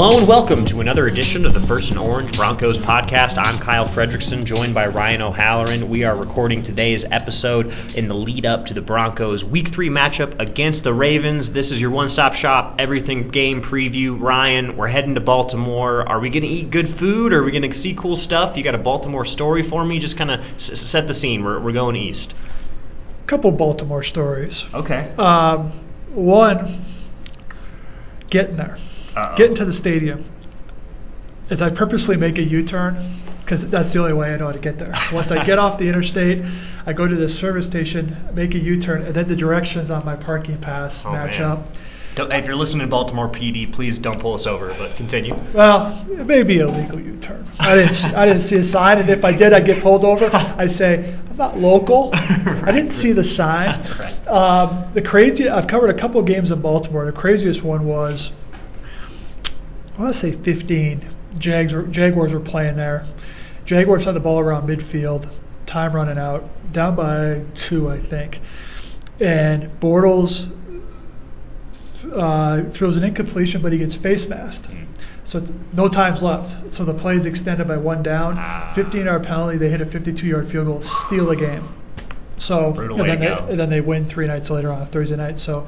Hello and welcome to another edition of the First and Orange Broncos podcast. I'm Kyle Fredrickson, joined by Ryan O'Halloran. We are recording today's episode in the lead up to the Broncos' Week 3 matchup against the Ravens. This is your one stop shop, everything game preview. Ryan, we're heading to Baltimore. Are we going to eat good food? Are we going to see cool stuff? You got a Baltimore story for me? Just kind of s- set the scene. We're, we're going east. couple Baltimore stories. Okay. Um, one, getting there, Uh-oh. getting to the stadium. Is I purposely make a U-turn because that's the only way I know how to get there. Once I get off the interstate, I go to the service station, make a U-turn, and then the directions on my parking pass Oh, match man. up. Don't, if you're listening to Baltimore PD, please don't pull us over, but continue. Well, it may be a legal U-turn. I didn't, see- I didn't see a sign, and if I did, I'd get pulled over. I say I'm not local. I didn't see the sign. Right. Um, the crazy. I've covered a couple games in Baltimore. The craziest one was, I want to say 15. Jags were, Jaguars were playing there. Jaguars had the ball around midfield. Time running out, down by two, I think. And Bortles uh, throws an incompletion, but he gets face masked. Hmm. So it's, no time's left. So the play is extended by one down. Ah. 15 yard penalty. They hit a 52 yard field goal, steal the game. So then, they, then they win three nights later on a Thursday night. So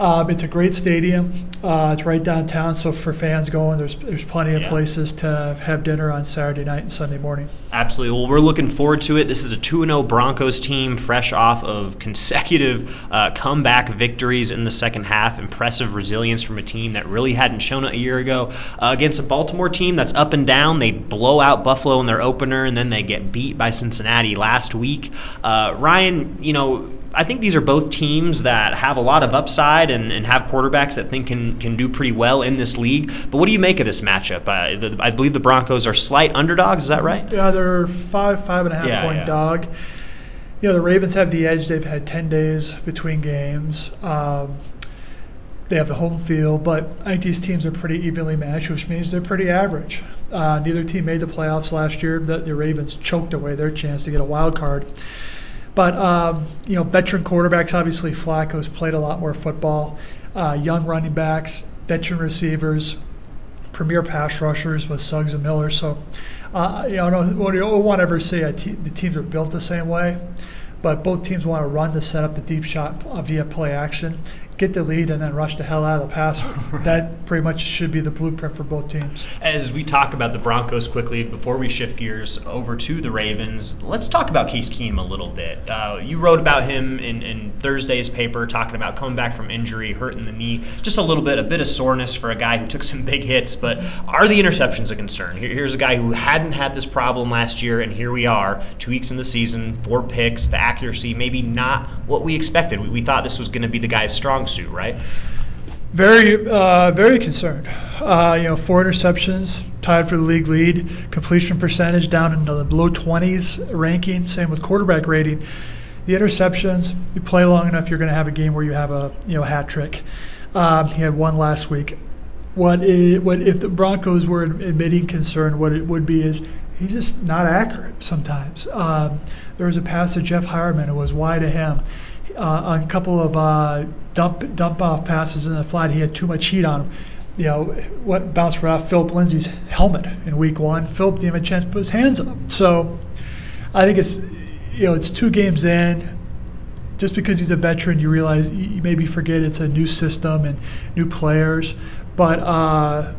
um, it's a great stadium. Uh, it's right downtown. So for fans going, there's there's plenty of Yeah. places to have dinner on Saturday night and Sunday morning. Absolutely. Well, we're looking forward to it. This is a 2 0 Broncos team, fresh off of consecutive uh, comeback victories in the second half. Impressive resilience from a team that really hadn't shown it a year ago uh, against a Baltimore team that's up and down. They blow out Buffalo in their opener, and then they get beat by Cincinnati last week. Uh, Ryan, you know, I think these are both teams that have a lot of upside and, and have quarterbacks that think can, can do pretty well in this league. But what do you make of this matchup? Uh, the, I believe the Broncos are slight underdogs. Is that right? Yeah, they're five, five and a half Yeah, point yeah. dog. You know, the Ravens have the edge. They've had 10 days between games. Um, they have the home field, but I think these teams are pretty evenly matched, which means they're pretty average. Uh, neither team made the playoffs last year. The, the Ravens choked away their chance to get a wild card. But um, you know, veteran quarterbacks obviously Flacco's played a lot more football. Uh, young running backs, veteran receivers, premier pass rushers with Suggs and Miller. So, uh, you know, I don't, don't want to ever say te- the teams are built the same way, but both teams want to run to set up the deep shot uh, via play action, get the lead, and then rush the hell out of the passer. That pretty much should be the blueprint for both teams. As we talk about the Broncos quickly, before we shift gears over to the Ravens, let's talk about Case Keenum a little bit. Uh, you wrote about him in, in Thursday's paper, talking about coming back from injury, hurting the knee, just a little bit, a bit of soreness for a guy who took some big hits. But are the interceptions a concern? Here, here's a guy who hadn't had this problem last year, and here we are, two weeks in the season, four picks, the accuracy maybe not what we expected. We, we thought this was going to be the guy's strong suit, right? Very, uh, very concerned. Uh, you know, four interceptions, tied for the league lead. Completion percentage down in the low 20s ranking. Same with quarterback rating. The interceptions, you play long enough, you're going to have a game where you have a you know hat trick. Um, he had one last week. What i what if the Broncos were admitting concern? What it would be is he's just not accurate sometimes. Um, there was a pass to Jeff Heuerman. It was wide to him. Uh, on a couple of uh, dump dump off passes in the flat, he had too much heat on him. You know what bounced right off Philip Lindsay's helmet in Week One. Philip didn't have a chance to put his hands up. So I think it's you know it's two games in. Just because he's a veteran, you realize you maybe forget it's a new system and new players. But uh,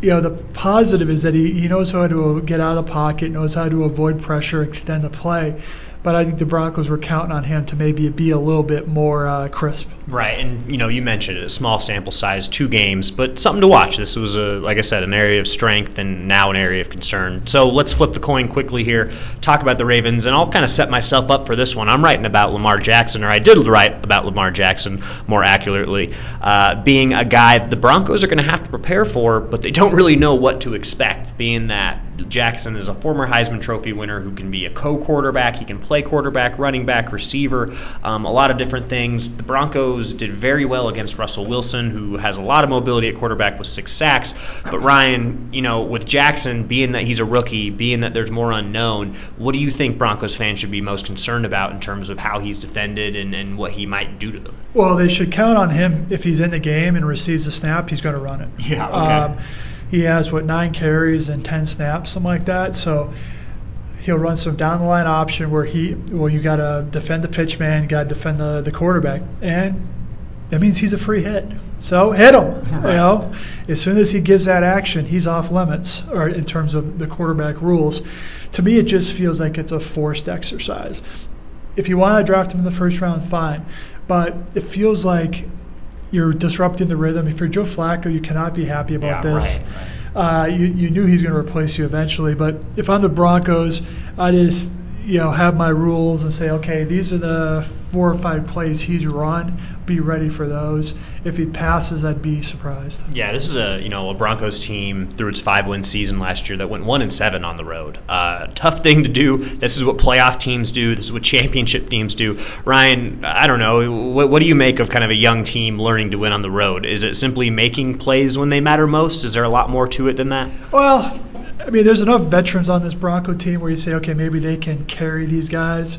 you know the positive is that he, he knows how to get out of the pocket, knows how to avoid pressure, extend the play. But I think the Broncos were counting on him to maybe be a little bit more uh, crisp. Right, and you know, you mentioned it, a small sample size, two games, but something to watch. This was a, like I said, an area of strength and now an area of concern. So let's flip the coin quickly here, talk about the Ravens, and I'll kind of set myself up for this one. I'm writing about Lamar Jackson, or I did write about Lamar Jackson more accurately, uh, being a guy the Broncos are going to have to prepare for, but they don't really know what to expect, being that Jackson is a former Heisman Trophy winner who can be a co-quarterback, he can play quarterback, running back, receiver, um, a lot of different things. The Broncos did very well against Russell Wilson, who has a lot of mobility at quarterback with six sacks. But Ryan, you know, with Jackson being that he's a rookie, being that there's more unknown, what do you think Broncos fans should be most concerned about in terms of how he's defended and, and what he might do to them? Well, they should count on him if he's in the game and receives a snap, he's going to run it. Yeah, okay. Um, he has what nine carries and ten snaps, something like that. So he'll run some down the line option where he well you got to defend the pitch man, got to defend the the quarterback, and that means he's a free hit. So hit him. You know, as soon as he gives that action, he's off limits, or in terms of the quarterback rules. To me, it just feels like it's a forced exercise. If you want to draft him in the first round, fine, but it feels like you're disrupting the rhythm. If you're Joe Flacco, you cannot be happy about yeah, this. Right, right. Uh, you, you knew he's going to replace you eventually, but if I'm the Broncos, I just you know have my rules and say, okay, these are the four or five plays he's run. Be ready for those. If he passes, I'd be surprised. Yeah, this is a you know a Broncos team through its five win season last year that went one and seven on the road. Uh, tough thing to do. This is what playoff teams do. This is what championship teams do. Ryan, I don't know. What, what do you make of kind of a young team learning to win on the road? Is it simply making plays when they matter most? Is there a lot more to it than that? Well, I mean, there's enough veterans on this Bronco team where you say, okay, maybe they can carry these guys.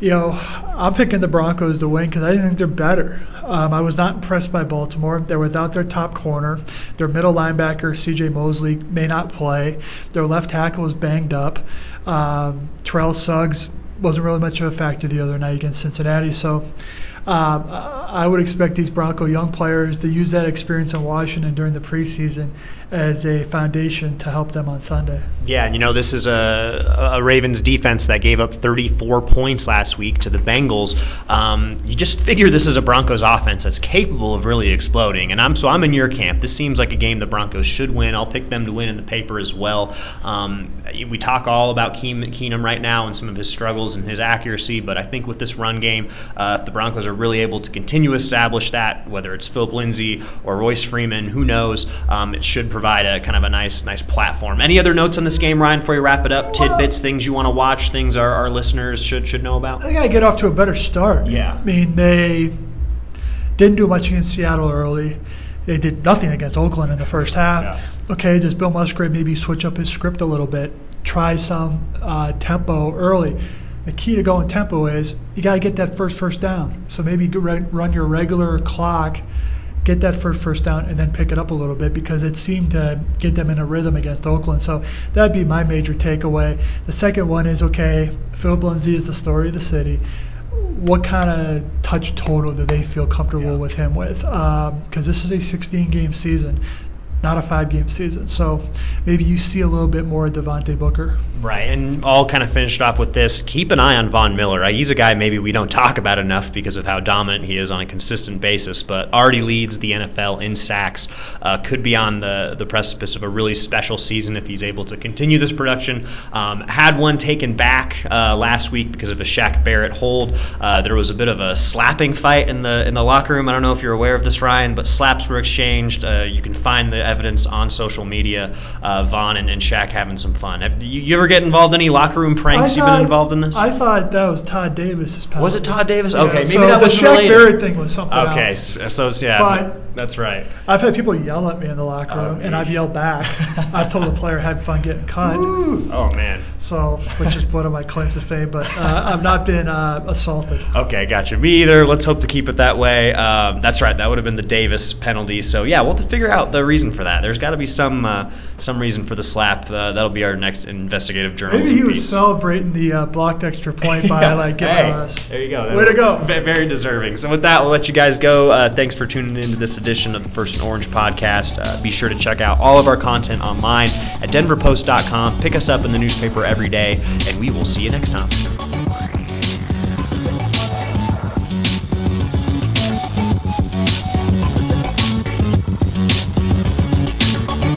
You know, I'm picking the Broncos to win because I think they're better. Um, I was not impressed by Baltimore. They're without their top corner. Their middle linebacker, C.J. Mosley, may not play. Their left tackle is banged up. Um, Terrell Suggs wasn't really much of a factor the other night against Cincinnati. So um, I would expect these Bronco young players to use that experience in Washington during the preseason as a foundation to help them on Sunday. Yeah, and you know, this is a, a Ravens defense that gave up 34 points last week to the Bengals. Um, you just figure this is a Broncos offense that's capable of really exploding. And I'm so I'm in your camp. This seems like a game the Broncos should win. I'll pick them to win in the paper as well. Um, we talk all about Keenum right now and some of his struggles and his accuracy, but I think with this run game, uh, if the Broncos are really able to continue to establish that, whether it's Philip Lindsay or Royce Freeman, who knows, um, it should provide a kind of a nice nice platform. Any other notes on this game, Ryan, before you wrap it up? Tidbits, things you want to watch, things our, our listeners should should know about? They got to get off to a better start. Yeah. I mean, they didn't do much against Seattle early. They did nothing against Oakland in the first half. Yeah. Okay, does Bill Musgrave maybe switch up his script a little bit? Try some uh, tempo early the key to going tempo is you got to get that first first down. So maybe run your regular clock, get that first first down, and then pick it up a little bit because it seemed to get them in a rhythm against Oakland. So that'd be my major takeaway. The second one is okay. Philip Lindsay is the story of the city. What kind of touch total do they feel comfortable yeah. with him with? Because um, this is a 16 game season not a five game season. So maybe you see a little bit more of Devontae Booker. Right, and all kind of finished off with this. Keep an eye on Von Miller. He's a guy maybe we don't talk about enough because of how dominant he is on a consistent basis, but already leads the NFL in sacks. Uh, could be on the, the precipice of a really special season if he's able to continue this production. Um, had one taken back uh, last week because of a Shaq Barrett hold. Uh, there was a bit of a slapping fight in the in the locker room. I don't know if you're aware of this, Ryan, but slaps were exchanged. Uh, you can find the evidence on social media. Uh, Von and, and Shaq having some fun. Have you, you ever get involved in any locker room pranks? Thought, You've been involved in this? I thought that was Todd Davis. Penalty. Was it Todd Davis? Yeah, okay, maybe so that the was Shaq related. Barrett thing was something okay, else. so, so yeah, But- that's right. I've had people yell at me in the locker Oh, room, and I've yelled back. I've told the player had fun getting cut. Oh man. So, which is one of my claims to fame, but uh, I've not been uh, assaulted. Okay, gotcha. Me either. Let's hope to keep it that way. Um, that's right. That would have been the Davis penalty. So yeah, we'll have to figure out the reason for that. There's got to be some uh, some reason for the slap. Uh, that'll be our next investigative journalism Maybe he was piece. celebrating the uh, blocked extra point by Yeah. like giving hey, us. There you go. Way to go. Very deserving. So with that, we'll let you guys go. Uh, thanks for tuning into this edition of the First and Orange podcast. Uh, be sure to check out all of our content online at denverpost.com. Pick us up in the newspaper every day, and we will see you next time.